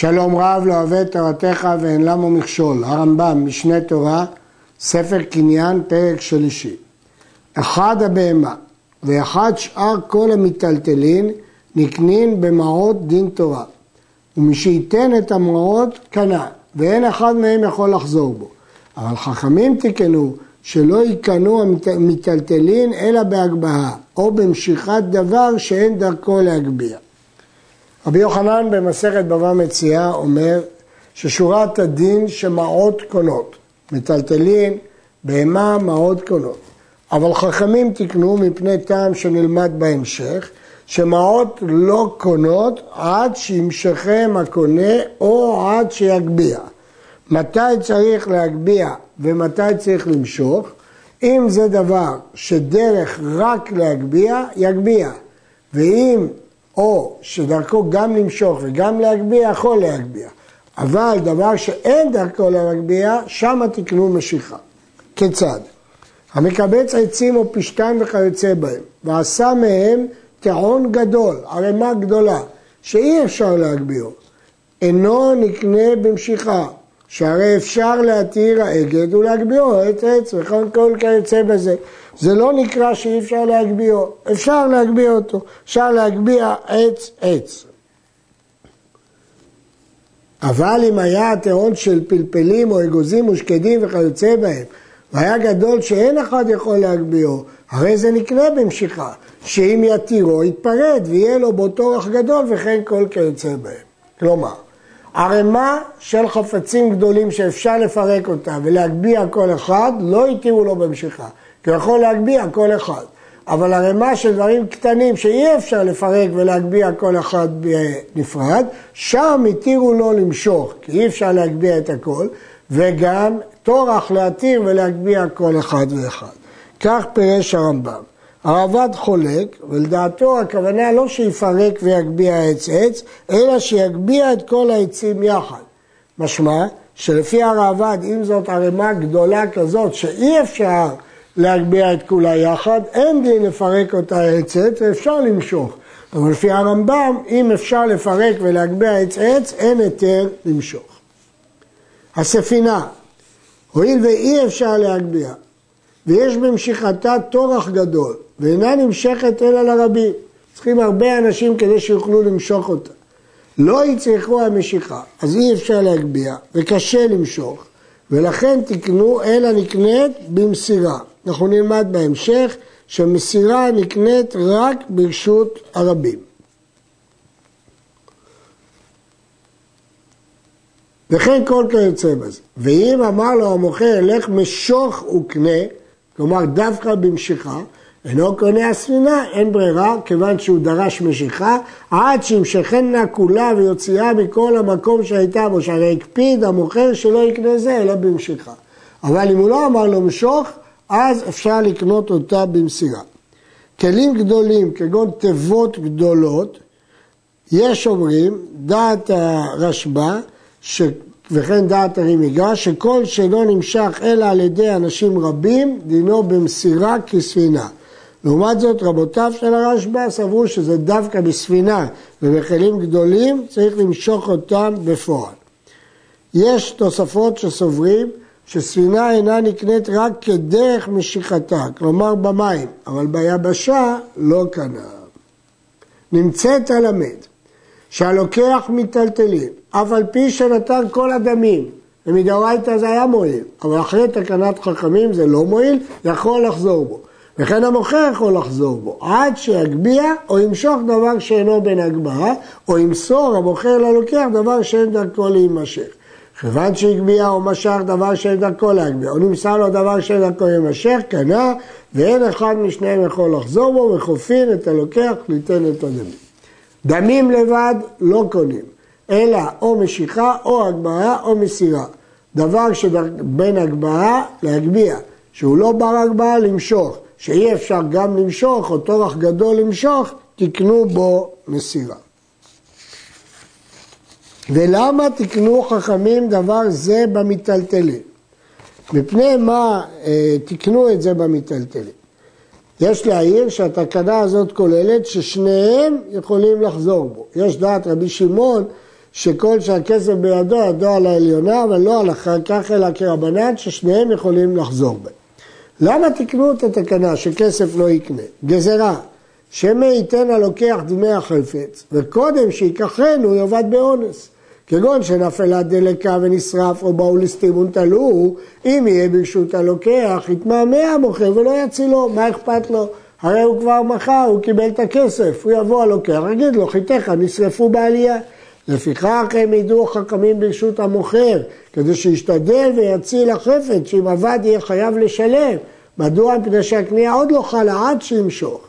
שלום רב לא אוהב את תורתך ואין למו מכשול. הרמב"ם, משנה תורה, ספר קניין, פרק שלישי. אחד הבהמה ואחד שאר כל המיטלטלין נקנין במעות דין תורה. ומשייתן את המעות קנה, ואין אחד מהם יכול לחזור בו. אבל חכמים תיקנו שלא יקנו המיטלטלין אלא בהגבהה, או במשיכת דבר שאין דרכו להגביה. רבי יוחנן במסכת בבא מציאה אומר ששורת הדין שמעות קונות, מטלטלין, בהמה, מעות קונות. אבל חכמים תיקנו מפני טעם שנלמד בהמשך, שמעות לא קונות עד שימשכם הקונה או עד שיגביה. מתי צריך להגביה ומתי צריך למשוך? אם זה דבר שדרך רק להגביה, יגביה. ואם או שדרכו גם למשוך וגם להגביה, יכול להגביה. אבל דבר שאין דרכו להגביה, שמה תקנו משיכה. כיצד? המקבץ עצים או פשתן וכיוצא בהם, ועשה מהם טעון גדול, ערימה גדולה, שאי אפשר להגביהו. אינו נקנה במשיכה, שהרי אפשר להתיר האגד ולהגביהו עץ עץ וכן כל כיוצא בזה. זה לא נקרא שאי אפשר להגביהו, אפשר להגביה אותו, אפשר להגביה עץ עץ. אבל אם היה הטעון של פלפלים או אגוזים ושקדים וכיוצא בהם, והיה גדול שאין אחד יכול להגביהו, הרי זה נקנה במשיכה, שאם יתירו יתפרד ויהיה לו בו טורח גדול וכן כל כיוצא בהם. כלומר, ערימה של חפצים גדולים שאפשר לפרק אותם ולהגביה כל אחד, לא התירו לו במשיכה, כי הוא יכול להגביה כל אחד. אבל ערימה של דברים קטנים שאי אפשר לפרק ולהגביה כל אחד בנפרד, שם התירו לו למשוך, כי אי אפשר להגביה את הכל, וגם טורח להתיר ולהגביה כל אחד ואחד. כך פירש הרמב"ם. הרעב"ד חולק, ולדעתו הכוונה לא שיפרק ויגביה עץ עץ, אלא שיגביה את כל העצים יחד. משמע שלפי הרעב"ד, אם זאת ערימה גדולה כזאת שאי אפשר להגביה את כולה יחד, אין דין לפרק אותה עץ עץ ואפשר למשוך. אבל לפי הרמב"ם, אם אפשר לפרק ולהגביה עץ עץ, אין היתר למשוך. הספינה, הואיל ואי אפשר להגביה, ויש במשיכתה טורח גדול, ואינה נמשכת אלא לרבים. צריכים הרבה אנשים כדי שיוכלו למשוך אותה. לא יצרכו המשיכה, אז אי אפשר להגביה, וקשה למשוך, ולכן תקנו אלא נקנית במסירה. אנחנו נלמד בהמשך שמסירה נקנית רק ברשות הרבים. וכן כל כיוצא בזה. ואם אמר לו המוכר, לך משוך וקנה, כלומר דווקא במשיכה, אינו קונה הספינה, אין ברירה, כיוון שהוא דרש משיכה, עד שימשכנה כולה ויוציאה מכל המקום שהייתה בו, שהרי הקפיד המוכר שלא יקנה זה, אלא במשיכה. אבל אם הוא לא אמר לו משוך, אז אפשר לקנות אותה במסירה. כלים גדולים, כגון תיבות גדולות, יש אומרים, דעת הרשב"א. וכן דעת הרימיגה, שכל שלא נמשך אלא על ידי אנשים רבים, דינו במסירה כספינה. לעומת זאת, רבותיו של הרשב"א סברו שזה דווקא בספינה ובכלים גדולים, צריך למשוך אותם בפועל. יש תוספות שסוברים שספינה אינה נקנית רק כדרך משיכתה, כלומר במים, אבל ביבשה לא קנה. נמצאת הלמד שהלוקח מיטלטלים, אף על פי שנתן כל הדמים, ומדאורייתא זה היה מועיל, אבל אחרי תקנת חכמים זה לא מועיל, יכול לחזור בו. וכן המוכר יכול לחזור בו, עד שיגביה או ימשוך דבר שאינו בין הגבהה, או ימסור המוכר ללוקח דבר שאין דרכו להימשך. כיוון שהגביה או משך דבר שאין דרכו להגביה, או נמסר לו דבר שאין דרכו להימשך, קנה, ואין אחד משניהם יכול לחזור בו, וחופין את הלוקח ליתן את הדמים. דמים לבד לא קונים, אלא או משיכה או הגבהה או מסירה. דבר שבין הגבהה להגביה, שהוא לא בר הגבהה למשוך, שאי אפשר גם למשוך או טורח גדול למשוך, תקנו בו מסירה. ולמה תקנו חכמים דבר זה במיטלטלים? מפני מה אה, תקנו את זה במיטלטלים? יש להעיר שהתקנה הזאת כוללת ששניהם יכולים לחזור בו. יש דעת רבי שמעון שכל שהכסף בידו, ידו על העליונה, אבל לא על אחר כך, אלא כרבנן, ששניהם יכולים לחזור בהם. למה תקנו את התקנה שכסף לא יקנה? גזרה, שמא ייתן הלוקח דמי החפץ, וקודם שיקחן הוא יאבד באונס. כגון שנפלה דלקה ונשרף או באו לסטימון תלו, אם יהיה ברשות הלוקח, יתמהמה המוכר ולא יצילו, מה אכפת לו? הרי הוא כבר מכר, הוא קיבל את הכסף, הוא יבוא הלוקח, יגיד לו, חיתך, נשרפו בעלייה. לפיכך הם ידעו חכמים ברשות המוכר, כדי שישתדל ויציל החפץ, שאם עבד יהיה חייב לשלם. מדוע? מפני שהקנייה עוד לא חלה עד שימשוך.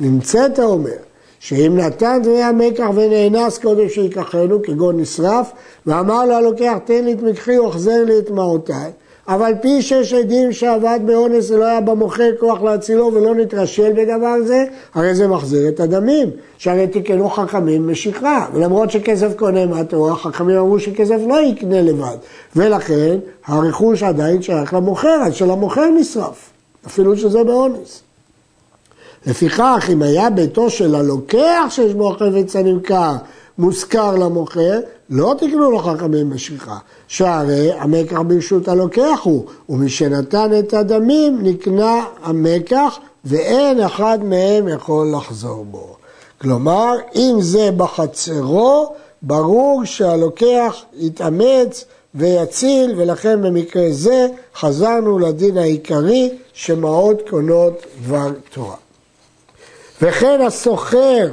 נמצאת אומר, שאם נתן דמי המקח ונאנס קודם שיקחנו, כגון נשרף, ואמר לו הלוקח תן לי את מקחי החזר לי את מעותיי, אבל פי שש עדים שעבד באונס ולא היה במוכר כוח להצילו ולא נתרשל בדבר זה, הרי זה מחזיר את הדמים, שהרי תקנו חכמים משיכה, ולמרות שכסף קונה מהתורה, חכמים אמרו שכסף לא יקנה לבד, ולכן הרכוש עדיין שייך למוכר, אז של המוכר נשרף, אפילו שזה באונס. לפיכך, אם היה ביתו של הלוקח שיש בו החפץ הנמכר מושכר למוכר, לא תקנו לו חכמים משיכה, שהרי המקח ברשות הלוקח הוא, ומשנתן את הדמים נקנה המקח ואין אחד מהם יכול לחזור בו. כלומר, אם זה בחצרו, ברור שהלוקח יתאמץ ויציל, ולכן במקרה זה חזרנו לדין העיקרי שמעות קונות דבר תורה. וכן הסוחר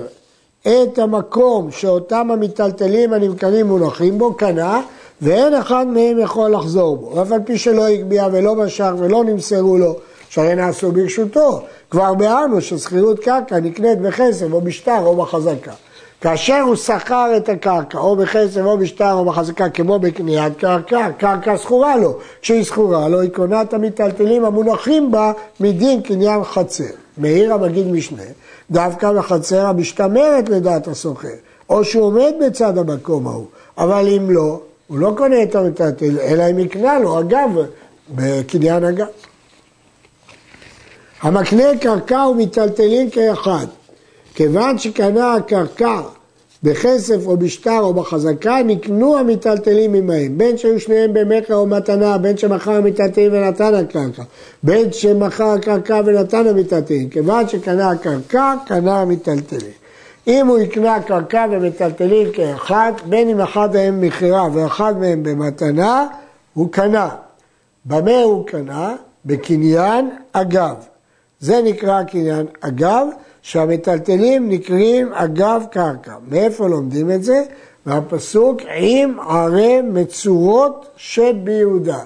את המקום שאותם המיטלטלים הנמכרים מונחים בו, קנה, ואין אחד מהם יכול לחזור בו. אף על פי שלא הגביע ולא משך ולא נמסרו לו, שהרי נעשו ברשותו. כבר ביארנו ששכירות קרקע נקנית בכסף או בשטר או בחזקה. כאשר הוא שכר את הקרקע, או בכסף או בשטר או בחזקה, כמו בקניית קרקע, קרקע זכורה לו. כשהיא זכורה לו, היא קונה את המיטלטלים המונחים בה מדין קניין חצר. מאיר המגיד משנה, דווקא בחצר המשתמרת לדעת הסוחר, או שהוא עומד בצד המקום ההוא, אבל אם לא, הוא לא קונה את המיטלטל, אלא אם יקנה לו אגב, בקניין אגב. המקנה קרקע ומיטלטלין כאחד, כיוון שקנה הקרקע בכסף או בשטר או בחזקה, נקנו המיטלטלים עמהם, בין שהיו שניהם במכר או מתנה, בין שמכר המיטלטלים ונתן הקרקע, בין שמכר הקרקע ונתן המיטלטלים, כיוון שקנה הקרקע, קנה המיטלטלים. אם הוא יקנה קרקע ומיטלטלים כאחד, בין אם אחד מהם מכירה ואחד מהם במתנה, הוא קנה. במה הוא קנה? בקניין אגב. זה נקרא קניין אגב, שהמטלטלים נקראים אגב קרקע. מאיפה לומדים את זה? מהפסוק עם ערי מצורות שביהודה.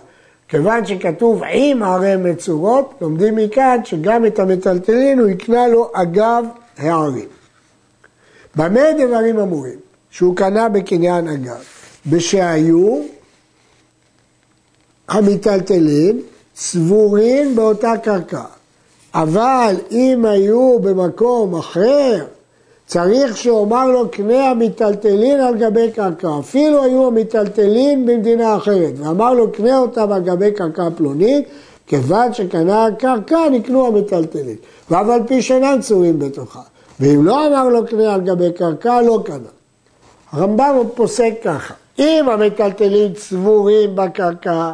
כיוון שכתוב עם ערי מצורות, לומדים מכאן שגם את המטלטלין הוא יקנה לו אגב הערים. במה דברים אמורים? שהוא קנה בקניין אגב. בשהיו המטלטלים צבורים באותה קרקע. אבל אם היו במקום אחר, צריך שאומר לו קנה המיטלטלין על גבי קרקע. אפילו היו המיטלטלין במדינה אחרת, ואמר לו קנה אותם על גבי קרקע פלונית, כיוון שקנה הקרקע נקנו המיטלטלין. ואף על פי שאינם צורים בתוכה. ואם לא אמר לו קנה על גבי קרקע, לא קנה. הרמב"ם פוסק ככה, אם המיטלטלין צבורים בקרקע,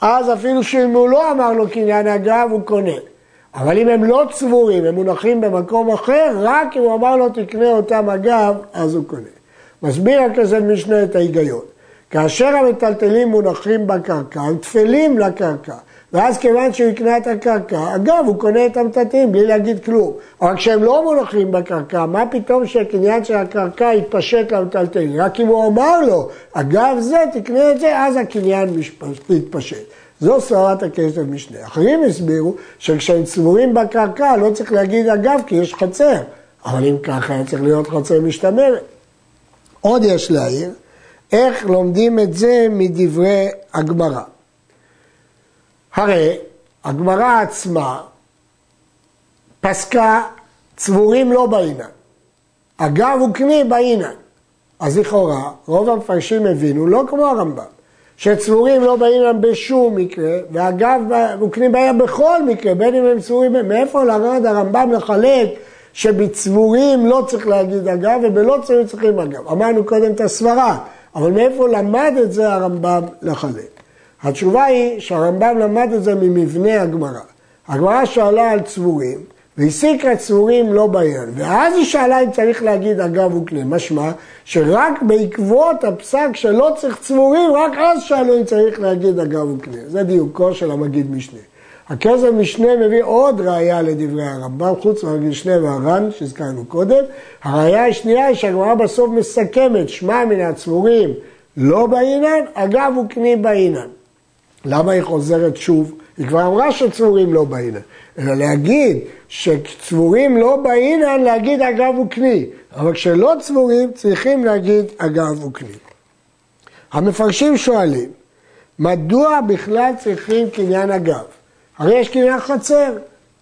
אז אפילו שאם הוא לא אמר לו קניין אגב, הוא קונה. אבל אם הם לא צבורים, הם מונחים במקום אחר, רק אם הוא אמר לו תקנה אותם אגב, אז הוא קונה. מסביר הכסף משנה את ההיגיון. כאשר המטלטלים מונחים בקרקע, הם טפלים לקרקע. ואז כיוון שהוא יקנה את הקרקע, אגב, הוא קונה את המטלטלים בלי להגיד כלום. אבל כשהם לא מונחים בקרקע, מה פתאום שהקניין של הקרקע יתפשט למטלטלים? רק אם הוא אמר לו, אגב זה, תקנה את זה, אז הקניין מתפשט. זו סערת הכסף משנה. אחרים הסבירו שכשהם צבורים בקרקע לא צריך להגיד אגב כי יש חצר, אבל אם ככה היה צריך להיות חצר משתמרת. עוד יש להעיר, איך לומדים את זה מדברי הגמרא. הרי הגמרא עצמה פסקה צבורים לא באינן. אגב וקני באינן. אז לכאורה רוב המפרשים הבינו לא כמו הרמב"ם. שצבורים לא באים להם בשום מקרה, ואגב, מוקנים בהם בכל מקרה, בין אם הם צבורים, מאיפה לרד הרמב"ם לחלק שבצבורים לא צריך להגיד אגב, ובלא צבורים צריכים אגב. אמרנו קודם את הסברה, אבל מאיפה למד את זה הרמב"ם לחלק? התשובה היא שהרמב"ם למד את זה ממבנה הגמרא. הגמרא שאלה על צבורים, והסיקה צבורים לא בעניין, ואז היא שאלה אם צריך להגיד אגב וכלי, משמע שרק בעקבות הפסק שלא צריך צבורים, רק אז שאלו אם צריך להגיד אגב וכלי. זה דיוקו של המגיד משנה. הכסף משנה מביא עוד ראייה לדברי הרמב"ם, חוץ מהמגיד משנה והר"ן שהזכרנו קודם. הראייה השנייה היא שהגמרא בסוף מסכמת, שמע מן הצבורים לא בעינן, אגב וכלי בעינן. למה היא חוזרת שוב? היא כבר אמרה שצבורים לא באינן. אלא להגיד שצבורים לא באינן, להגיד אגב וקני. אבל כשלא צבורים, צריכים להגיד אגב וקני. המפרשים שואלים, מדוע בכלל צריכים קניין אגב? הרי יש קניין חצר.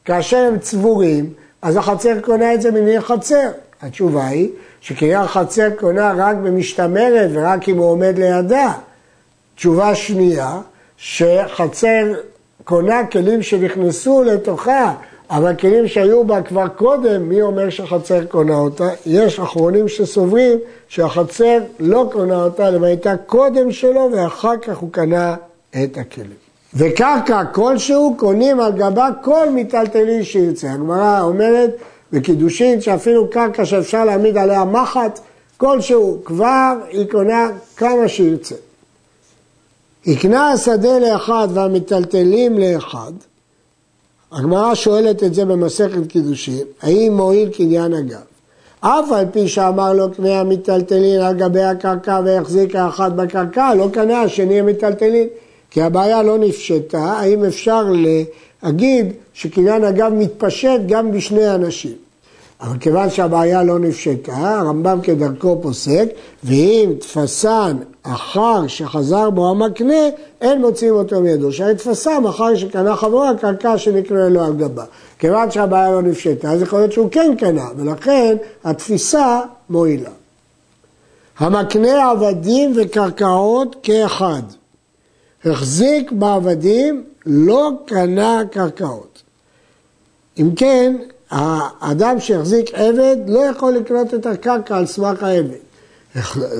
כאשר הם צבורים, אז החצר קונה את זה מני חצר. התשובה היא שקניין חצר קונה רק במשתמרת ורק אם הוא עומד לידה. תשובה שנייה, שחצר קונה כלים שנכנסו לתוכה, אבל כלים שהיו בה כבר קודם, מי אומר שחצר קונה אותה? יש אחרונים שסוברים שהחצר לא קונה אותה, אלא הייתה קודם שלו ואחר כך הוא קנה את הכלים. וקרקע כלשהו קונים על גבה כל מיטלטלין שירצה. הגמרא אומרת בקידושין שאפילו קרקע שאפשר להעמיד עליה מחט כלשהו, כבר היא קונה כמה שירצה. הקנה השדה לאחד והמיטלטלים לאחד, הגמרא שואלת את זה במסכת קידושין, האם מועיל קניין הגב? אף על פי שאמר לו קנה המיטלטלין על גבי הקרקע והחזיק האחד בקרקע, לא קנה השני המיטלטלין, כי הבעיה לא נפשטה, האם אפשר להגיד שקניין הגב מתפשט גם בשני אנשים. אבל כיוון שהבעיה לא נפשטה, הרמב"ם כדרכו פוסק, ואם תפסן אחר שחזר בו המקנה, אין מוציאים אותו מידו. שהרי תפסם אחר שקנה חברו הקרקע שנקרא לו על גבה. כיוון שהבעיה לא נפשטה, אז יכול להיות שהוא כן קנה, ולכן התפיסה מועילה. המקנה עבדים וקרקעות כאחד. החזיק בעבדים, לא קנה קרקעות. אם כן, האדם שהחזיק עבד לא יכול לקנות את הקרקע על סמך העבד.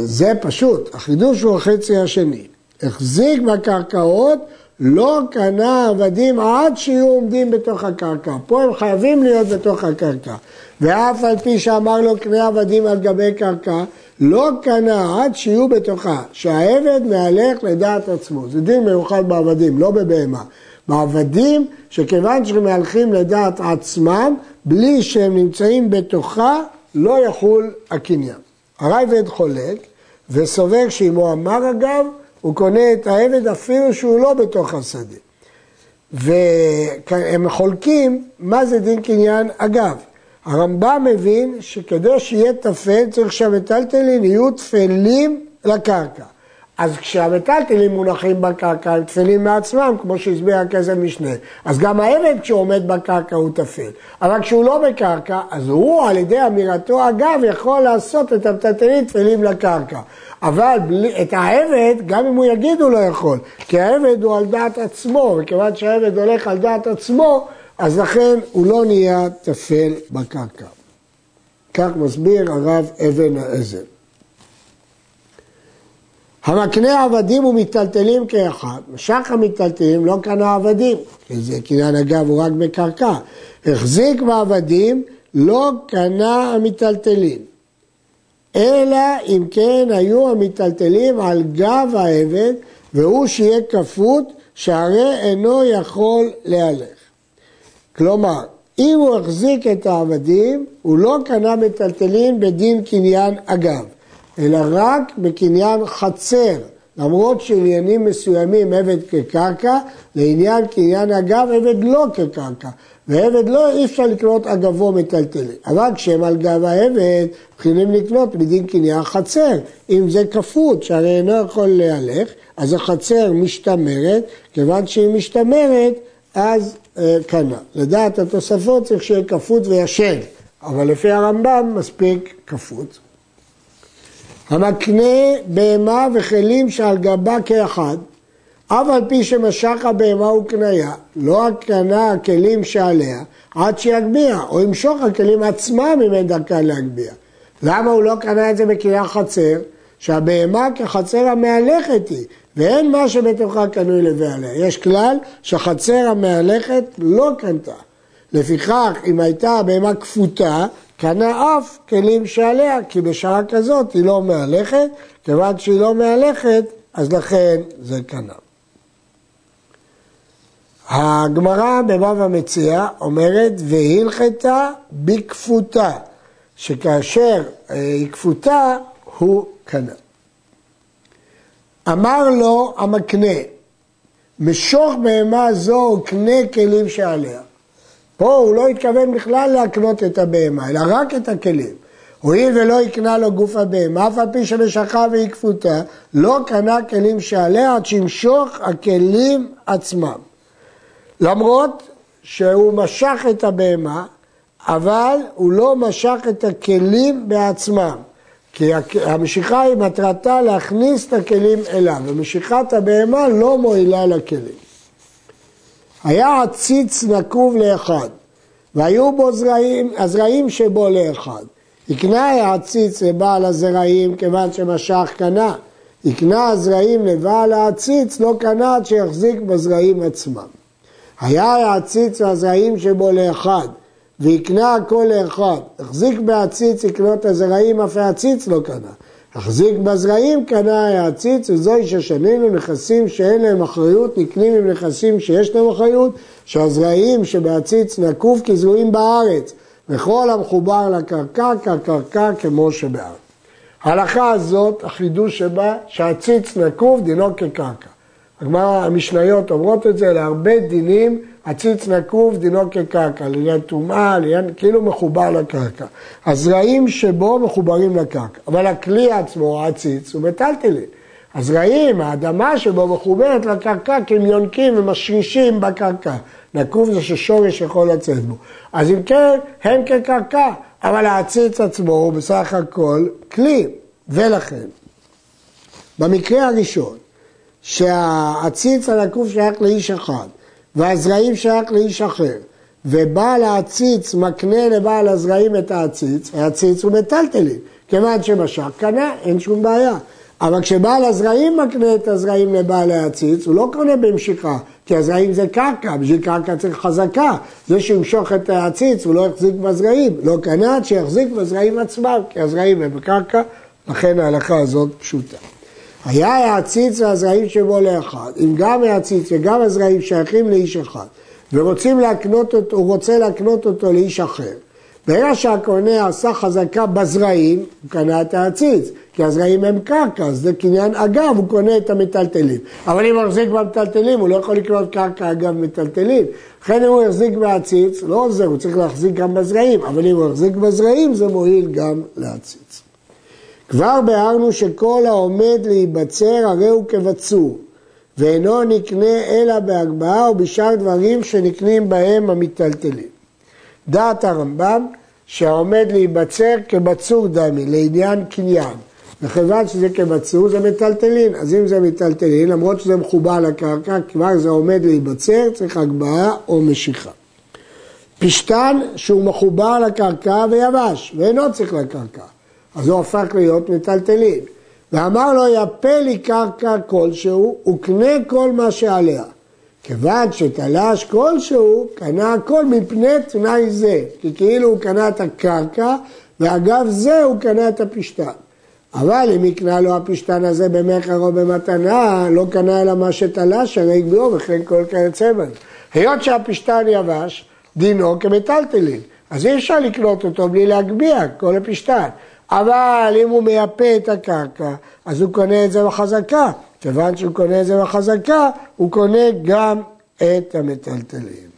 זה פשוט, החידוש הוא החצי השני. החזיק בקרקעות, לא קנה עבדים עד שיהיו עומדים בתוך הקרקע. פה הם חייבים להיות בתוך הקרקע. ואף על פי שאמר לו קנה עבדים על גבי קרקע, לא קנה עד שיהיו בתוכה, שהעבד מהלך לדעת עצמו. זה דין מיוחד בעבדים, לא בבהמה. בעבדים, שכיוון שהם מהלכים לדעת עצמם, בלי שהם נמצאים בתוכה, לא יחול הקניין. הרייבד חולק וסובר שאם הוא אמר אגב, הוא קונה את העבד אפילו שהוא לא בתוך השדה. והם חולקים מה זה דין קניין אגב. הרמב"ם מבין שכדי שיהיה טפל צריך שהמטלטלין יהיו טפלים לקרקע. אז כשהמטלטלים מונחים בקרקע הם טפלים מעצמם, כמו שהסביר הכסף משנה. אז גם העבד כשהוא עומד בקרקע הוא טפל. אבל כשהוא לא בקרקע, אז הוא על ידי אמירתו אגב יכול לעשות את המטלטלים טפלים לקרקע. אבל בלי, את העבד, גם אם הוא יגיד הוא לא יכול, כי העבד הוא על דעת עצמו, וכיוון שהעבד הולך על דעת עצמו, אז לכן הוא לא נהיה טפל בקרקע. כך מסביר הרב אבן העזר. המקנה עבדים ומיטלטלים כאחד, משך המיטלטלים לא קנה עבדים, כי זה קניין אגב הוא רק בקרקע, החזיק בעבדים לא קנה המיטלטלים, אלא אם כן היו המיטלטלים על גב העבד והוא שיהיה כפות שהרי אינו יכול להלך. כלומר, אם הוא החזיק את העבדים, הוא לא קנה מיטלטלים בדין קניין אגב. אלא רק בקניין חצר, למרות שעניינים מסוימים עבד כקרקע, לעניין קניין אגב עבד לא כקרקע. ועבד לא, אי אפשר לקנות אגבו מטלטלים. אבל כשהם על גב העבד, מתחילים לקנות בדין קניין חצר. אם זה כפות, שהרי אינו יכול להלך, אז החצר משתמרת, כיוון שהיא משתמרת, אז אה, קנה. לדעת התוספות צריך שיהיה כפות וישן, אבל לפי הרמב"ם מספיק כפות. המקנה בהמה וכלים שעל גבה כאחד, אף על פי שמשך הבהמה וקניה, לא הקנה הכלים שעליה, עד שיגביה, או ימשוך הכלים עצמם אם אין דרכה להגביה. למה הוא לא קנה את זה בקריאה חצר? שהבהמה כחצר המהלכת היא, ואין מה שבתוכה קנוי לבעליה. יש כלל שחצר המהלכת לא קנתה. לפיכך, אם הייתה הבהמה כפותה, קנה אף כלים שעליה, כי בשעה כזאת היא לא מהלכת, כיוון שהיא לא מהלכת, אז לכן זה קנה. הגמרא בבבא המציע אומרת, והלכתה בכפותה, שכאשר אה, היא כפותה, הוא קנה. אמר לו המקנה, משוך בהמה זו וקנה כלים שעליה. פה הוא לא התכוון בכלל להקנות את הבהמה, אלא רק את הכלים. הואיל ולא יקנה לו גוף הבהמה, אף על פי שמשכה והיא כפותה, לא קנה כלים שעליה עד שימשוך הכלים עצמם. למרות שהוא משך את הבהמה, אבל הוא לא משך את הכלים בעצמם. כי המשיכה היא מטרתה להכניס את הכלים אליו, ומשיכת הבהמה לא מועילה לכלים. היה עציץ נקוב לאחד, והיו בו זרעים, הזרעים שבו לאחד. הקנה העציץ לבעל הזרעים כיוון שמשך קנה. הקנה הזרעים לבעל העציץ לא קנה עד שיחזיק בזרעים עצמם. היה העציץ והזרעים שבו לאחד, ויקנה הכל לאחד. החזיק בעציץ יקנות הזרעים, אף העציץ לא קנה. החזיק בזרעים קנה העציץ, וזוהי ששנינו נכסים שאין להם אחריות, נקנים עם נכסים שיש להם אחריות, שהזרעים שבעציץ נקוב כזרועים בארץ, וכל המחובר לקרקע כקרקע כמו שבארץ. ההלכה הזאת, החידוש שבה, שהעציץ נקוב דינו כקרקע. הגמרא, המשניות אומרות את זה, להרבה דינים עציץ נקוב דינו כקרקע, לעניין טומאה, לעניין כאילו מחובר לקרקע. הזרעים שבו מחוברים לקרקע, אבל הכלי עצמו, העציץ, הוא מטלטלין. הזרעים, האדמה שבו מחוברת לקרקע כי הם יונקים ומשרישים בקרקע. נקוב זה ששורש יכול לצאת בו. אז אם כן, הם כקרקע, אבל העציץ עצמו הוא בסך הכל כלי. ולכן, במקרה הראשון, שהעציץ הנקוב שייך לאיש אחד, והזרעים שייך לאיש אחר, ובעל העציץ מקנה לבעל הזרעים את העציץ, העציץ הוא מטלטלין, כיוון שמשק קנה, אין שום בעיה. אבל כשבעל הזרעים מקנה את הזרעים לבעל העציץ, הוא לא קונה במשיכה, כי הזרעים זה קרקע, בשביל קרקע צריך חזקה. זה שימשוך את העציץ, הוא לא יחזיק בזרעים, לא קנה שיחזיק בזרעים עצמם, כי הזרעים הם בקרקע, לכן ההלכה הזאת פשוטה. היה העציץ והזרעים שבו לאחד, אם גם העציץ וגם הזרעים שייכים לאיש אחד, ורוצים להקנות אותו, הוא רוצה להקנות אותו לאיש אחר. ברגע שהקונה עשה חזקה בזרעים, הוא קנה את העציץ, כי הזרעים הם קרקע, זה קניין אגב, הוא קונה את המטלטלים. אבל אם הוא יחזיק במטלטלים, הוא לא יכול לקנות קרקע אגב מטלטלים. לכן אם הוא יחזיק בעציץ, לא עוזר, הוא צריך להחזיק גם בזרעים, אבל אם הוא יחזיק בזרעים, זה מועיל גם לעציץ. כבר ביארנו שכל העומד להיבצר הרי הוא כבצור, ואינו נקנה אלא בהגבהה ובשאר דברים שנקנים בהם המיטלטלים. דעת הרמב"ם שהעומד להיבצר כבצור דמי, לעניין קניין. וכיוון שזה כבצור זה מטלטלין, אז אם זה מטלטלין, למרות שזה מחובר לקרקע, כבר זה עומד להיבצר, צריך הגבהה או משיכה. פשטן שהוא מחובר לקרקע ויבש, ואינו צריך לקרקע. אז הוא הפך להיות מטלטלין. ואמר לו, יפה לי קרקע כלשהו, וקנה כל מה שעליה. כיוון שתלש כלשהו, קנה הכל מפני תנאי זה. כי כאילו הוא קנה את הקרקע, ואגב זה הוא קנה את הפשטן. אבל אם יקנה לו הפשטן הזה במכר או במתנה, לא קנה אלא מה שתלש, הרי יגבירו וכן כל כיוצא בנו. היות שהפשטן יבש, דינו כמטלטלין. אז אי אפשר לקנות אותו בלי להגביה, כל הפשטן. אבל אם הוא מייפה את הקרקע, אז הוא קונה את זה בחזקה. כיוון שהוא קונה את זה בחזקה, הוא קונה גם את המטלטלים.